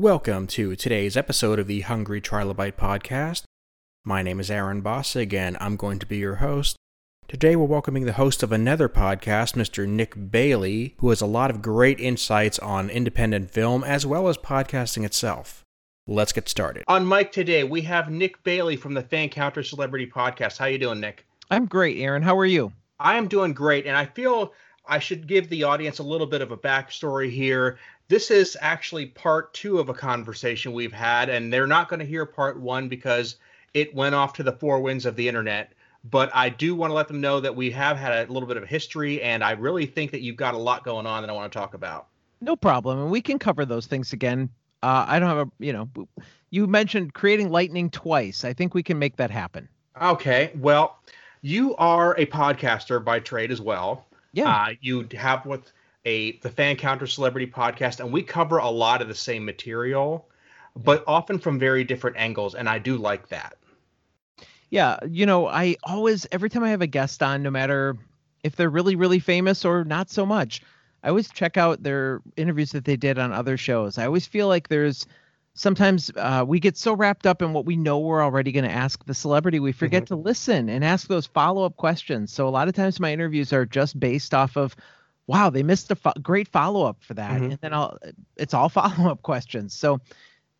Welcome to today's episode of the Hungry Trilobite podcast. My name is Aaron Bossig, and I'm going to be your host. Today, we're welcoming the host of another podcast, Mr. Nick Bailey, who has a lot of great insights on independent film as well as podcasting itself. Let's get started. On mic today, we have Nick Bailey from the Fan Counter Celebrity Podcast. How are you doing, Nick? I'm great, Aaron. How are you? I am doing great, and I feel I should give the audience a little bit of a backstory here this is actually part two of a conversation we've had, and they're not going to hear part one because it went off to the four winds of the internet. But I do want to let them know that we have had a little bit of history, and I really think that you've got a lot going on that I want to talk about. No problem, and we can cover those things again. Uh, I don't have a, you know, you mentioned creating lightning twice. I think we can make that happen. Okay, well, you are a podcaster by trade as well. Yeah. Uh, you have what a the fan counter celebrity podcast and we cover a lot of the same material but often from very different angles and i do like that. Yeah you know i always every time i have a guest on no matter if they're really really famous or not so much i always check out their interviews that they did on other shows. I always feel like there's sometimes uh, we get so wrapped up in what we know we're already going to ask the celebrity we forget mm-hmm. to listen and ask those follow-up questions. So a lot of times my interviews are just based off of wow, they missed a fo- great follow up for that. Mm-hmm. And then I'll, it's all follow up questions. So,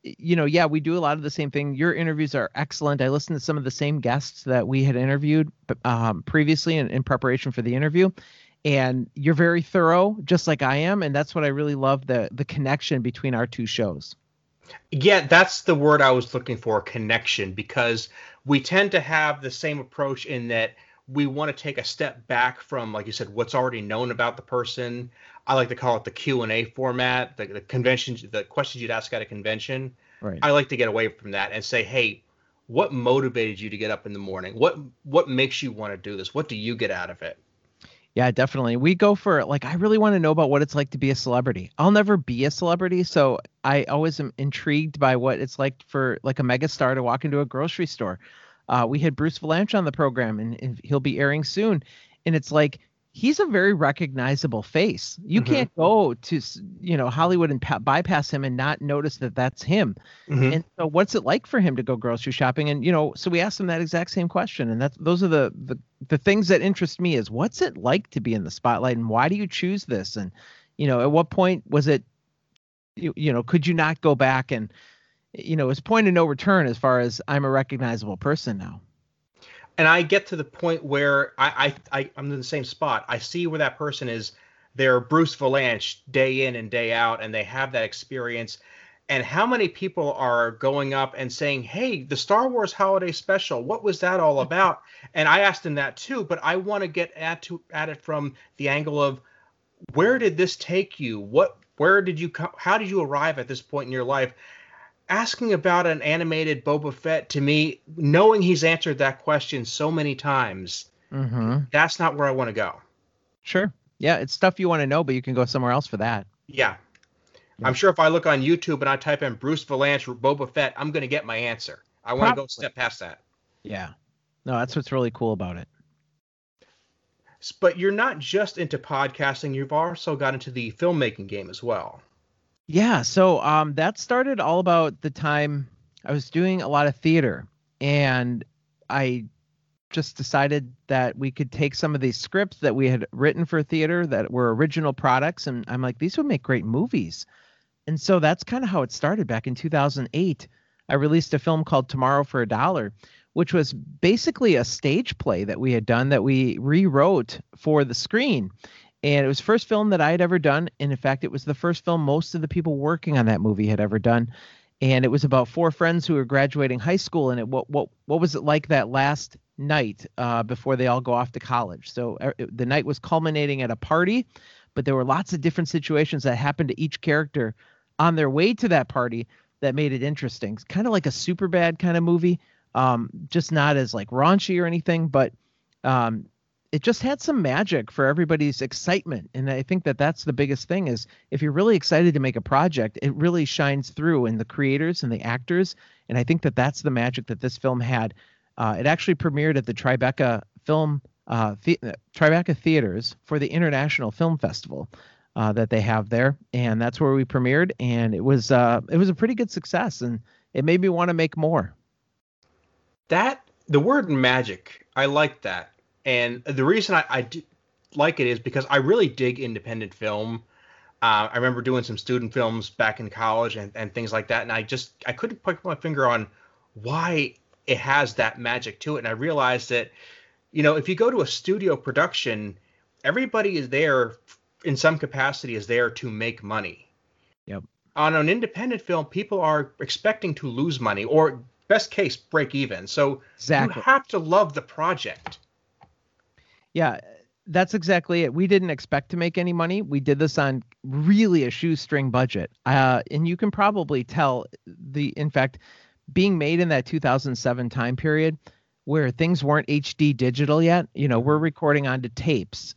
you know, yeah, we do a lot of the same thing. Your interviews are excellent. I listened to some of the same guests that we had interviewed um, previously in, in preparation for the interview. And you're very thorough, just like I am. And that's what I really love the the connection between our two shows. Yeah, that's the word I was looking for connection because we tend to have the same approach in that we want to take a step back from like you said what's already known about the person. I like to call it the q&a format the, the conventions the questions you'd ask at a convention. Right. I like to get away from that and say hey what motivated you to get up in the morning? What what makes you want to do this? What do you get out of it? Yeah definitely. We go for like i really want to know about what it's like to be a celebrity. I'll never be a celebrity so i always am intrigued by what it's like for like a megastar to walk into a grocery store uh, we had Bruce Vilanch on the program, and, and, he'll be airing soon. And it's like he's a very recognizable face. You mm-hmm. can't go to you know Hollywood and pa- bypass him and not notice that that's him. Mm-hmm. And so, what's it like for him to go grocery shopping? And you know, so we asked him that exact same question. And that's those are the the the things that interest me is what's it like to be in the spotlight, and why do you choose this? And you know, at what point was it? You, you know, could you not go back and you know, it's point of no return as far as I'm a recognizable person now. And I get to the point where I, I, I am in the same spot. I see where that person is. They're Bruce Vilanch day in and day out, and they have that experience. And how many people are going up and saying, "Hey, the Star Wars Holiday Special, what was that all about?" And I asked him that too, but I want to get at to at it from the angle of where did this take you? What where did you come? how did you arrive at this point in your life? Asking about an animated Boba Fett to me, knowing he's answered that question so many times, mm-hmm. that's not where I want to go. Sure. Yeah, it's stuff you want to know, but you can go somewhere else for that. Yeah. yeah. I'm sure if I look on YouTube and I type in Bruce Vilanch Boba Fett, I'm going to get my answer. I want to go step past that. Yeah. No, that's what's really cool about it. But you're not just into podcasting, you've also got into the filmmaking game as well. Yeah, so um, that started all about the time I was doing a lot of theater, and I just decided that we could take some of these scripts that we had written for theater that were original products, and I'm like, these would make great movies. And so that's kind of how it started back in 2008. I released a film called Tomorrow for a Dollar, which was basically a stage play that we had done that we rewrote for the screen and it was the first film that I had ever done. And in fact, it was the first film most of the people working on that movie had ever done. And it was about four friends who were graduating high school. And it what what what was it like that last night uh, before they all go off to college? So uh, the night was culminating at a party, but there were lots of different situations that happened to each character on their way to that party that made it interesting. Kind of like a Superbad kind of movie, um, just not as like raunchy or anything, but um, it just had some magic for everybody's excitement and i think that that's the biggest thing is if you're really excited to make a project it really shines through in the creators and the actors and i think that that's the magic that this film had uh, it actually premiered at the tribeca film uh, the, uh, tribeca theaters for the international film festival uh, that they have there, and that's where we premiered, and it was uh, it was a pretty good success, and it made me want to make more. That the word magic, I like that, and the reason I, I like it is because I really dig independent film. Uh, I remember doing some student films back in college and, and things like that, and I just I couldn't put my finger on why it has that magic to it. And I realized that, you know, if you go to a studio production, everybody is there in some capacity is there to make money. Yep. On an independent film, people are expecting to lose money or best case break even. So exactly. you have to love the project. Yeah, that's exactly it. We didn't expect to make any money. We did this on really a shoestring budget. Uh, and you can probably tell the in fact being made in that 2007 time period where things weren't HD digital yet. You know, we're recording onto tapes.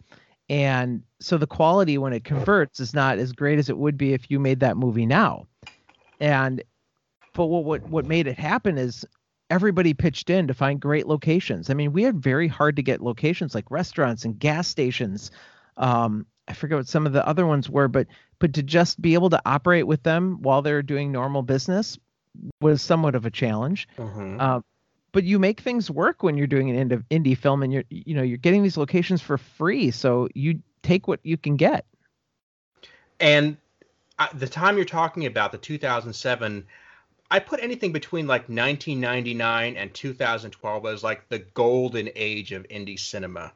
And so the quality when it converts is not as great as it would be if you made that movie now. And but what what what made it happen is everybody pitched in to find great locations. I mean, we had very hard to get locations like restaurants and gas stations. Um, I forget what some of the other ones were, but but to just be able to operate with them while they're doing normal business was somewhat of a challenge. Mm-hmm. Uh, but you make things work when you're doing an indie, indie film, and you're you know you're getting these locations for free, so you take what you can get. And uh, the time you're talking about, the 2007, I put anything between like 1999 and 2012 as like the golden age of indie cinema,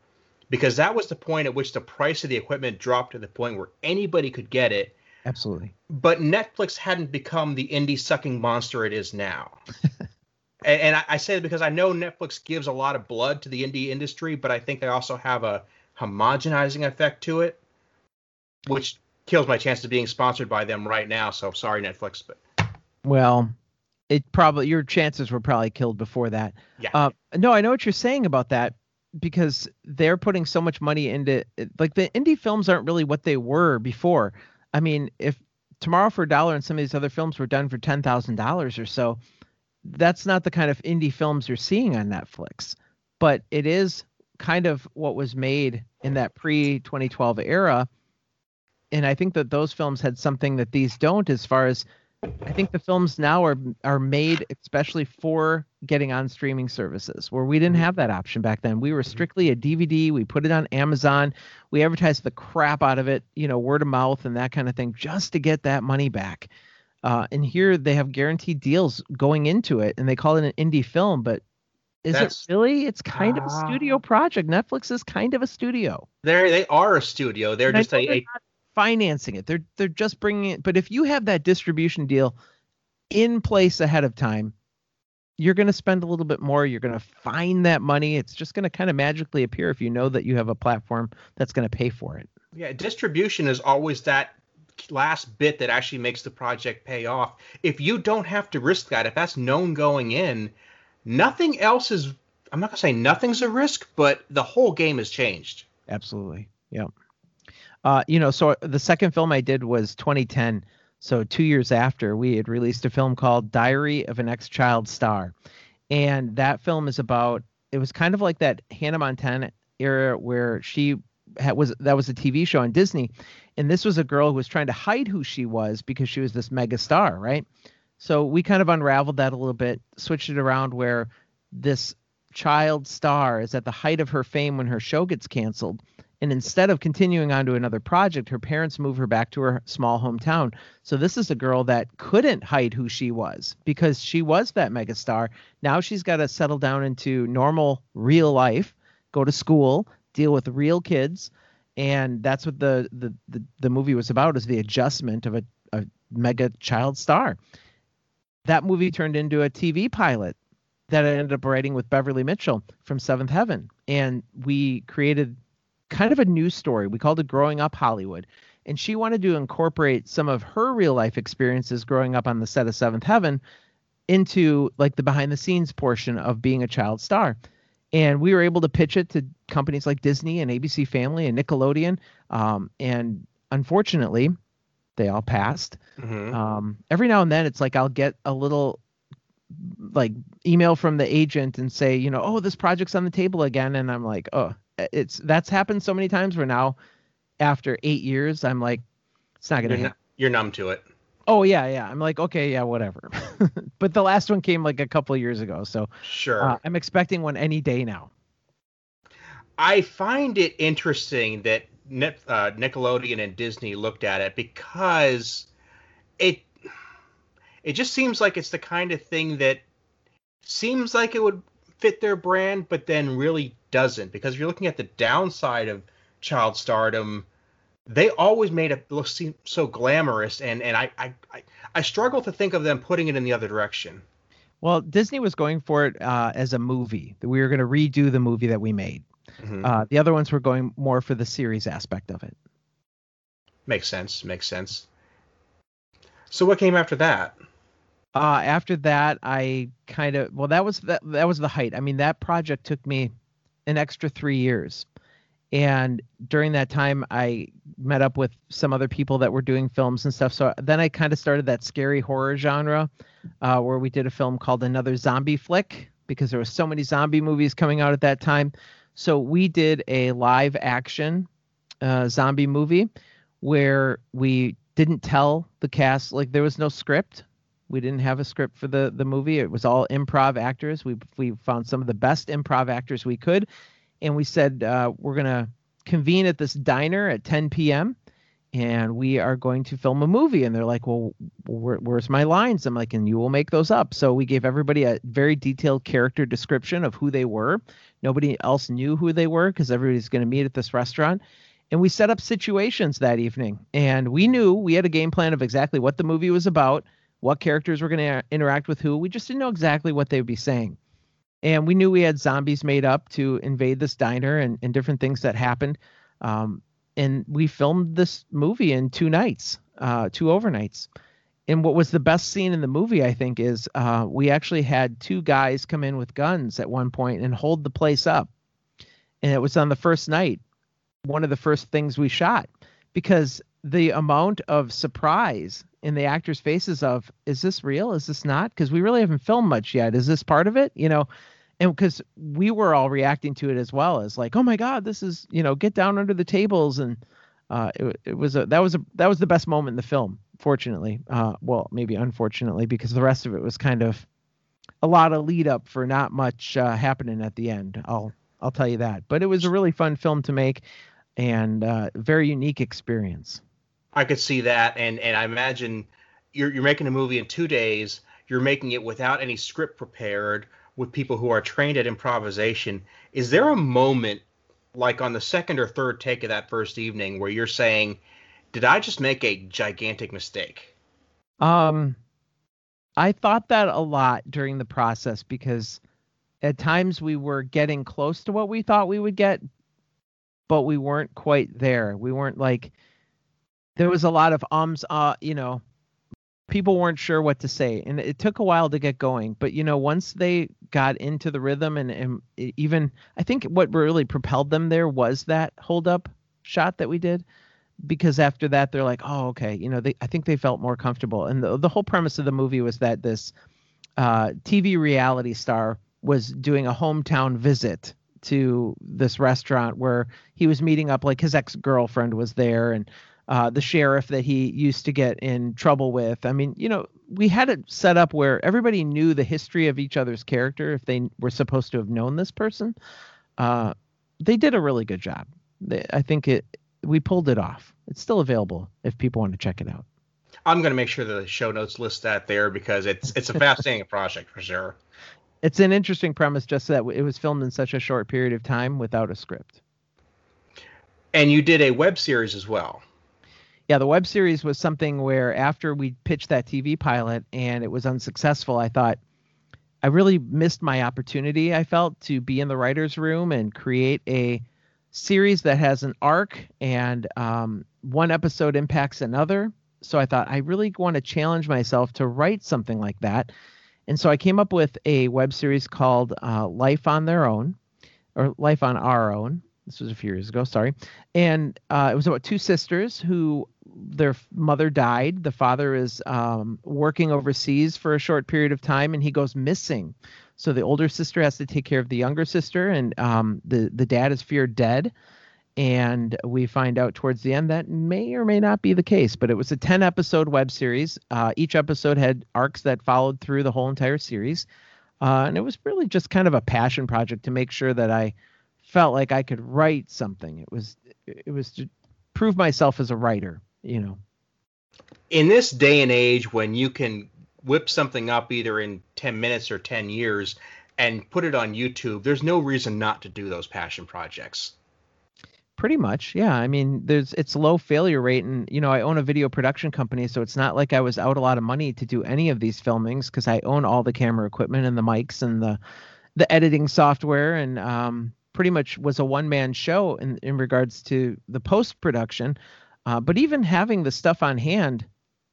because that was the point at which the price of the equipment dropped to the point where anybody could get it Absolutely. But Netflix hadn't become the indie sucking monster it is now. and, and I, I, say it because I know Netflix gives a lot of blood to the indie industry, but I think they also have a homogenizing effect to it, which kills my chance of being sponsored by them right now. So sorry, Netflix, but well, it probably your chances were probably killed before that. Yeah. Uh, no, I know what you're saying about that because they're putting so much money into like the indie films aren't really what they were before. I mean, if Tomorrow for a Dollar and some of these other films were done for ten thousand dollars or so, that's not the kind of indie films you're seeing on Netflix. But it is kind of what was made in that pre 2012 era. And I think that those films had something that these don't as far as I think the films now are are made especially for getting on streaming services where we didn't mm-hmm. have that option back then. We were mm-hmm. strictly a DVD. We put it on Amazon. We advertised the crap out of it, you know, word of mouth and that kind of thing, just to get that money back. Uh, and here they have guaranteed deals going into it, and they call it an indie film, but is That's, it really? It's kind uh, of a studio ah. project. Netflix is kind of a studio. They they are a studio. They're and just a, a financing it. They're they're just bringing it. But if you have that distribution deal in place ahead of time, you're going to spend a little bit more. You're going to find that money. It's just going to kind of magically appear if you know that you have a platform that's going to pay for it. Yeah, distribution is always that last bit that actually makes the project pay off. If you don't have to risk that, if that's known going in, nothing else is. I'm not going to say nothing's a risk, but the whole game has changed. Absolutely. Yeah. Uh, you know, so the second film I did was 2010. So two years after, we had released a film called Diary of an Ex-Child Star, and that film is about. It was kind of like that Hannah Montana era where she had, was that was a TV show on Disney, and this was a girl who was trying to hide who she was because she was this mega star, right? So we kind of unraveled that a little bit, switched it around where this child star is at the height of her fame when her show gets canceled and instead of continuing on to another project, her parents move her back to her small hometown. So this is a girl that couldn't hide who she was because she was that megastar. Now she's got to settle down into normal real life, go to school, deal with real kids, and that's what the the the, the movie was about is the adjustment of a, a mega child star. That movie turned into a TV pilot that I ended up writing with Beverly Mitchell from Seventh Heaven, and we created kind of a news story. We called it Growing Up Hollywood. And she wanted to incorporate some of her real life experiences growing up on the set of Seventh Heaven into like the behind the scenes portion of being a child star. And we were able to pitch it to companies like Disney and ABC Family and Nickelodeon. Um, and unfortunately, they all passed. Mm-hmm. Um, every now and then, it's like I'll get a little like email from the agent and say, you know, oh, this project's on the table again, and I'm like, oh, it's that's happened so many times where now after eight years, I'm like, it's not gonna. You're, you're numb to it. Oh yeah, yeah. I'm like, okay, yeah, whatever. but the last one came like a couple of years ago, so sure. Uh, I'm expecting one any day now. I find it interesting that Nick, uh, Nickelodeon and Disney looked at it because it it just seems like it's the kind of thing that seems like it would fit their brand, but then really doesn't. Because if you're looking at the downside of child stardom, they always made it look seem so glamorous, and and I I I struggle to think of them putting it in the other direction. Well, Disney was going for it uh, as a movie. That we were going to redo the movie that we made. Mm-hmm. Uh, the other ones were going more for the series aspect of it. Makes sense. Makes sense. So what came after that? Uh, after that, I kind of well, that was that that was the height. I mean, that project took me an extra three years, and during that time, I met up with some other people that were doing films and stuff. So then I kind of started that scary horror genre, uh, where we did a film called Another Zombie Flick because there were so many zombie movies coming out at that time. So we did a live action uh, zombie movie where we didn't tell the cast like there was no script. We didn't have a script for the the movie. It was all improv actors. We we found some of the best improv actors we could, and we said uh, we're gonna convene at this diner at 10 p.m. and we are going to film a movie. And they're like, well, where, where's my lines? I'm like, and you will make those up. So we gave everybody a very detailed character description of who they were. Nobody else knew who they were because everybody's to meet at this restaurant. And we set up situations that evening. And we knew we had a game plan of exactly what the movie was about, what characters were going to interact with who. We just didn't know exactly what they would be saying. And we knew we had zombies made up to invade this diner and, and different things that happened. Um, and we filmed this movie in two nights, uh, two overnights and what was the best scene in the movie, I think, is uh, we actually had two guys come in with guns at one point and hold the place up. And it was on the first night, one of the first things we shot, because the amount of surprise in the actors' faces of, is this real? Is this not? Because we really haven't filmed much yet. Is this part of it? You know, and because we were all reacting to it as well as like, oh my God, this is, you know, get down under the tables. And uh, it, it was a, that was a, that was the best moment in the film fortunately. Uh, well, maybe unfortunately, because the rest of it was kind of a lot of lead up for not much uh, happening at the end. I'll I'll tell you that. But it was a really fun film to make, and uh, very unique experience. I could see that, and and I imagine you're you're making a movie in two days. You're making it without any script prepared, with people who are trained at improvisation. Is there a moment, like on the second or third take of that first evening, where you're saying? did I just make a gigantic mistake? Um, I thought that a lot during the process because at times we were getting close to what we thought we would get, but we weren't quite there. We weren't like there was a lot of ums, uh, you know, people weren't sure what to say, and it took a while to get going. But you know, once they got into the rhythm, and, and even I think what really propelled them there was that hold up shot that we did because after that they're like, oh, okay, you know, they I think they felt more comfortable. And the the whole premise of the movie was that this uh, TV reality star was doing a hometown visit to this restaurant where he was meeting up like his ex-girlfriend was there and uh, the sheriff that he used to get in trouble with. I mean, you know, we had it set up where everybody knew the history of each other's character if they were supposed to have known this person. Uh, they did a really good job. They, I think it we pulled it off. It's still available if people want to check it out. I'm going to make sure the show notes list that there because it's it's a fascinating project for sure. It's an interesting premise, just that it was filmed in such a short period of time without a script. And you did a web series as well. Yeah, the web series was something where after we pitched that TV pilot and it was unsuccessful, I thought I really missed my opportunity. I felt to be in the writers' room and create a series that has an arc and um, one episode impacts another. So I thought I really want to challenge myself to write something like that. And so I came up with a web series called uh, Life on Their Own or Life on Our Own. This was a few years ago, sorry. And uh, it was about two sisters who their mother died. The father is um, working overseas for a short period of time and he goes missing. So the older sister has to take care of the younger sister, and um, the the dad is feared dead. and we find out towards the end that may or may not be the case. But it was a 10 episode web series. Uh, each episode had arcs that followed through the whole entire series. Uh, and it was really just kind of a passion project to make sure that I felt like I could write something. It was it was to prove myself as a writer, you know. In this day and age when you can whip something up either in 10 minutes or 10 years and put it on YouTube, there's no reason not to do those passion projects. Pretty much, yeah. I mean, there's it's low failure rate, and you know, I own a video production company, so it's not like I was out a lot of money to do any of these filmings because I own all the camera equipment and the mics and the the editing software, and um, pretty much was a one man show in in regards to the post production. Uh, but even having the stuff on hand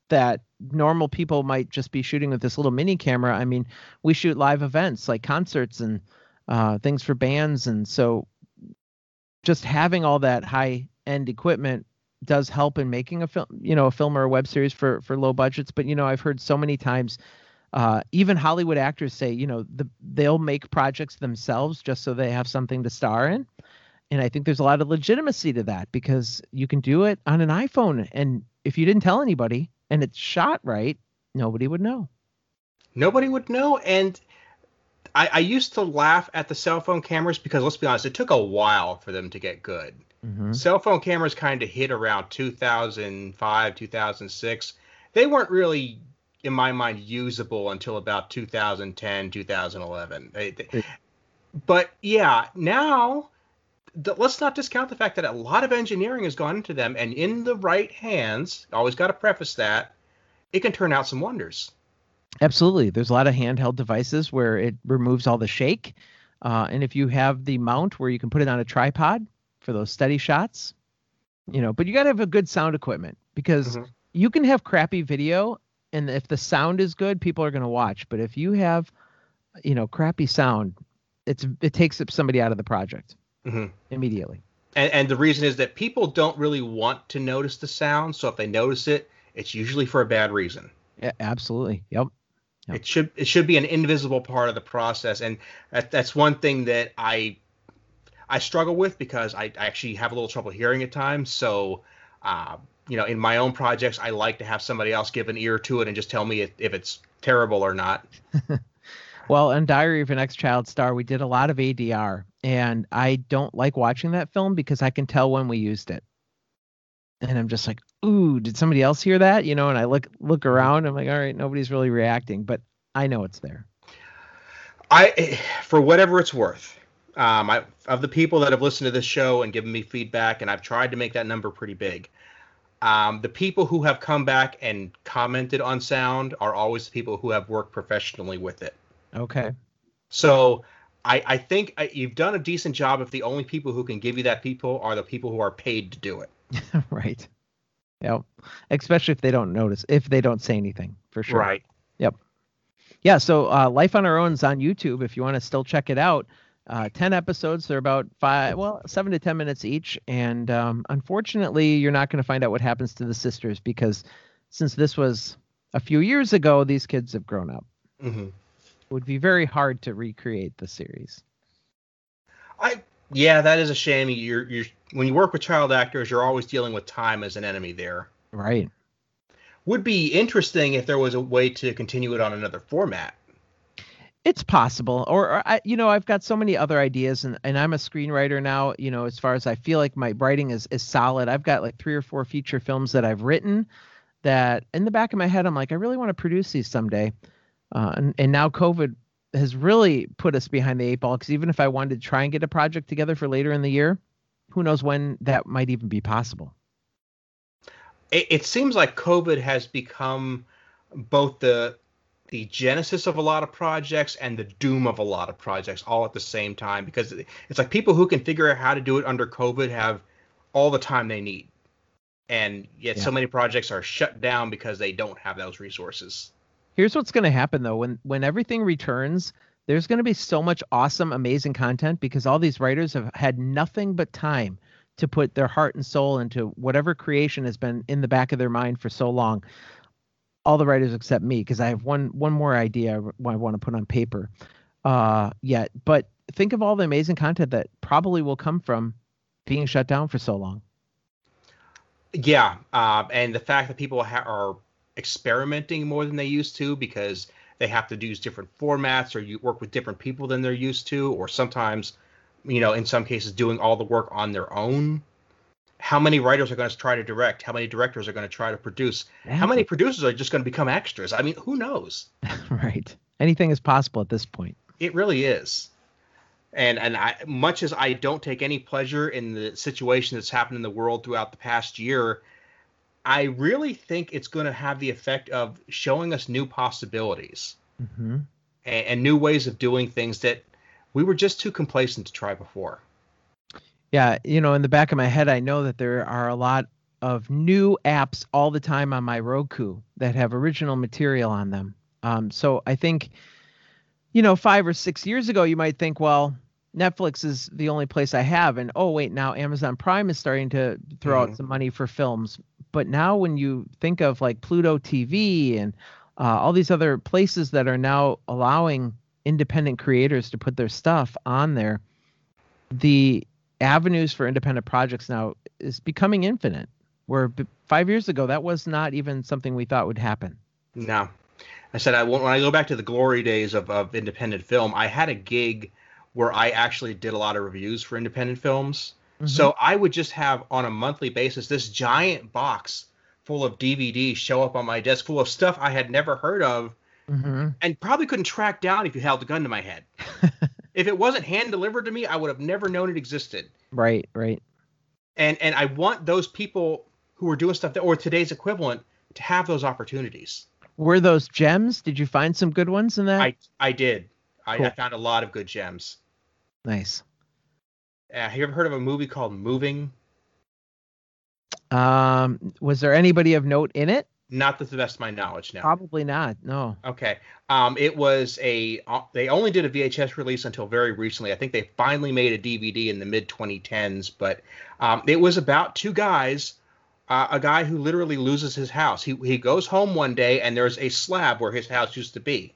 that normal people might just be shooting with this little mini camera, I mean, we shoot live events like concerts and uh, things for bands, and so just having all that high end equipment does help in making a film, you know, a film or a web series for for low budgets. But you know, I've heard so many times, uh, even Hollywood actors say, you know, the, they'll make projects themselves just so they have something to star in. And I think there's a lot of legitimacy to that because you can do it on an iPhone, and if you didn't tell anybody and it's shot right, nobody would know. Nobody would know, and I, I, used to laugh at the cell phone cameras because let's be honest, it took a while for them to get good. Mm-hmm. Cell phone cameras kind of hit around 2005, 2006. They weren't really, in my mind, usable until about 2010, 2011. They, they, but yeah, now the, let's not discount the fact that a lot of engineering has gone into them, and in the right hands, always got to preface that, it can turn out some wonders. Absolutely. There's a lot of handheld devices where it removes all the shake. Uh, and if you have the mount where you can put it on a tripod for those steady shots, you know, but you got to have a good sound equipment because mm-hmm. you can have crappy video and if the sound is good, people are going to watch. But if you have, you know, crappy sound, it's it takes somebody out of the project mm-hmm. immediately. And, and the reason is that people don't really want to notice the sound. So if they notice it, it's usually for a bad reason. Yeah, absolutely. Yep. Yep. It should it should be an invisible part of the process, and that, that's one thing that I I struggle with because I, I actually have a little trouble hearing at times. So, uh, you know, in my own projects, I like to have somebody else give an ear to it and just tell me if, if it's terrible or not. well, in Diary of an Ex-Child Star, we did a lot of ADR, and I don't like watching that film because I can tell when we used it and I'm just like, ooh, did somebody else hear that? You know, and I look look around, I'm like, all right, nobody's really reacting, but I know it's there. I, for whatever it's worth, um, I, of the people that have listened to this show and given me feedback, and I've tried to make that number pretty big. Um, the people who have come back and commented on sound are always the people who have worked professionally with it. Okay. So I, I think I, you've done a decent job if the only people who can give you that people are the people who are paid to do it. right. Yep. Especially if they don't notice, if they don't say anything, for sure. Right. Yep. Yeah. So uh, Life on Our Own is on YouTube if you want to still check it out. Uh, 10 episodes. They're about five, well, seven to 10 minutes each. And um, unfortunately, you're not going to find out what happens to the sisters because since this was a few years ago, these kids have grown up. Mm-hmm. Would be very hard to recreate the series. I yeah, that is a shame. You're you're when you work with child actors, you're always dealing with time as an enemy there. Right. Would be interesting if there was a way to continue it on another format. It's possible, or, or I, you know, I've got so many other ideas, and, and I'm a screenwriter now. You know, as far as I feel like my writing is is solid, I've got like three or four feature films that I've written. That in the back of my head, I'm like, I really want to produce these someday. Uh, and, and now COVID has really put us behind the eight ball because even if I wanted to try and get a project together for later in the year, who knows when that might even be possible. It, it seems like COVID has become both the the genesis of a lot of projects and the doom of a lot of projects all at the same time because it's like people who can figure out how to do it under COVID have all the time they need. And yet yeah. so many projects are shut down because they don't have those resources. Here's what's going to happen though when when everything returns, there's going to be so much awesome amazing content because all these writers have had nothing but time to put their heart and soul into whatever creation has been in the back of their mind for so long. All the writers except me because I have one one more idea I want to put on paper uh yet, but think of all the amazing content that probably will come from being shut down for so long. Yeah, uh, and the fact that people ha- are experimenting more than they used to because they have to use different formats or you work with different people than they're used to, or sometimes, you know, in some cases, doing all the work on their own. How many writers are going to try to direct? How many directors are going to try to produce? How many producers are just going to become extras? I mean, who knows? right. Anything is possible at this point. It really is. And and I much as I don't take any pleasure in the situation that's happened in the world throughout the past year, I really think it's going to have the effect of showing us new possibilities mm-hmm. and, and new ways of doing things that we were just too complacent to try before. Yeah, you know, in the back of my head, I know that there are a lot of new apps all the time on my Roku that have original material on them. Um, so I think, you know, five or six years ago, you might think, well, Netflix is the only place I have, and oh wait, now Amazon Prime is starting to throw mm-hmm. out some money for films. But now, when you think of like Pluto TV and uh, all these other places that are now allowing independent creators to put their stuff on there, the avenues for independent projects now is becoming infinite. Where b- five years ago, that was not even something we thought would happen. No, I said I when I go back to the glory days of, of independent film, I had a gig where I actually did a lot of reviews for independent films. Mm-hmm. So I would just have on a monthly basis this giant box full of DVDs show up on my desk full of stuff I had never heard of mm-hmm. and probably couldn't track down if you held a gun to my head. if it wasn't hand delivered to me, I would have never known it existed. Right, right. And and I want those people who are doing stuff that or today's equivalent to have those opportunities. Were those gems? Did you find some good ones in that? I I did. Cool. I, I found a lot of good gems. Nice. Uh, have you ever heard of a movie called Moving? Um, was there anybody of note in it? Not to the best of my knowledge, no. Probably not. No. Okay. Um, it was a. Uh, they only did a VHS release until very recently. I think they finally made a DVD in the mid 2010s, but um, it was about two guys. Uh, a guy who literally loses his house. He he goes home one day and there's a slab where his house used to be.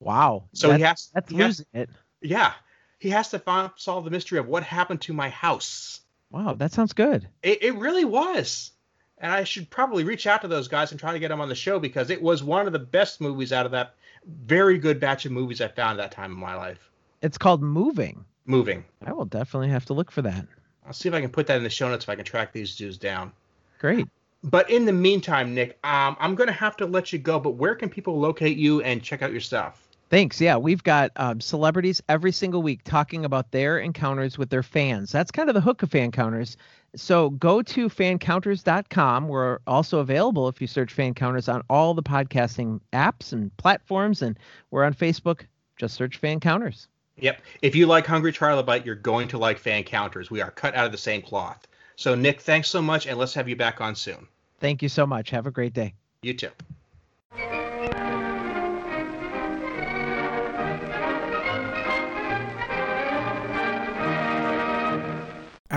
Wow. So that's, he has. That's he losing has, it. Yeah he has to find, solve the mystery of what happened to my house. Wow, that sounds good. It, it really was. And I should probably reach out to those guys and try to get them on the show because it was one of the best movies out of that very good batch of movies I found at that time in my life. It's called Moving. Moving. I will definitely have to look for that. I'll see if I can put that in the show notes if I can track these dudes down. Great. But in the meantime, Nick, um, I'm going to have to let you go. But where can people locate you and check out your stuff? Thanks. Yeah, we've got um, celebrities every single week talking about their encounters with their fans. That's kind of the hook of fan counters. So go to fancounters.com. We're also available if you search fan counters on all the podcasting apps and platforms, and we're on Facebook. Just search fan counters. Yep. If you like Hungry Trilobite, you're going to like fan counters. We are cut out of the same cloth. So, Nick, thanks so much, and let's have you back on soon. Thank you so much. Have a great day. You too.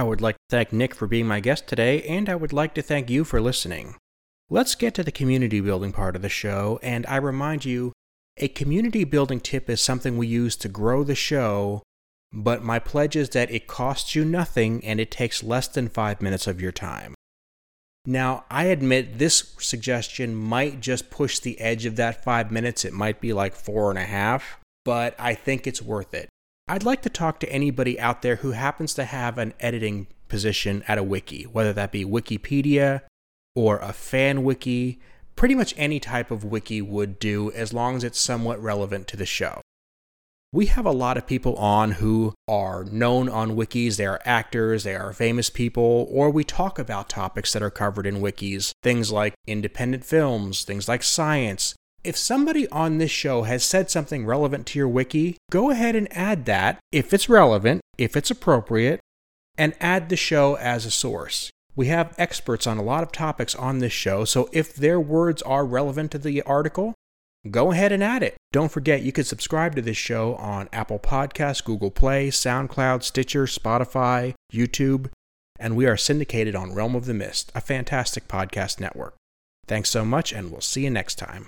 Would like to thank Nick for being my guest today, and I would like to thank you for listening. Let's get to the community building part of the show, and I remind you a community building tip is something we use to grow the show, but my pledge is that it costs you nothing and it takes less than five minutes of your time. Now, I admit this suggestion might just push the edge of that five minutes. It might be like four and a half, but I think it's worth it. I'd like to talk to anybody out there who happens to have an editing position at a wiki, whether that be Wikipedia or a fan wiki. Pretty much any type of wiki would do as long as it's somewhat relevant to the show. We have a lot of people on who are known on wikis. They are actors, they are famous people, or we talk about topics that are covered in wikis. Things like independent films, things like science, if somebody on this show has said something relevant to your wiki, go ahead and add that if it's relevant, if it's appropriate, and add the show as a source. We have experts on a lot of topics on this show, so if their words are relevant to the article, go ahead and add it. Don't forget you can subscribe to this show on Apple Podcasts, Google Play, SoundCloud, Stitcher, Spotify, YouTube, and we are syndicated on Realm of the Mist, a fantastic podcast network. Thanks so much, and we'll see you next time.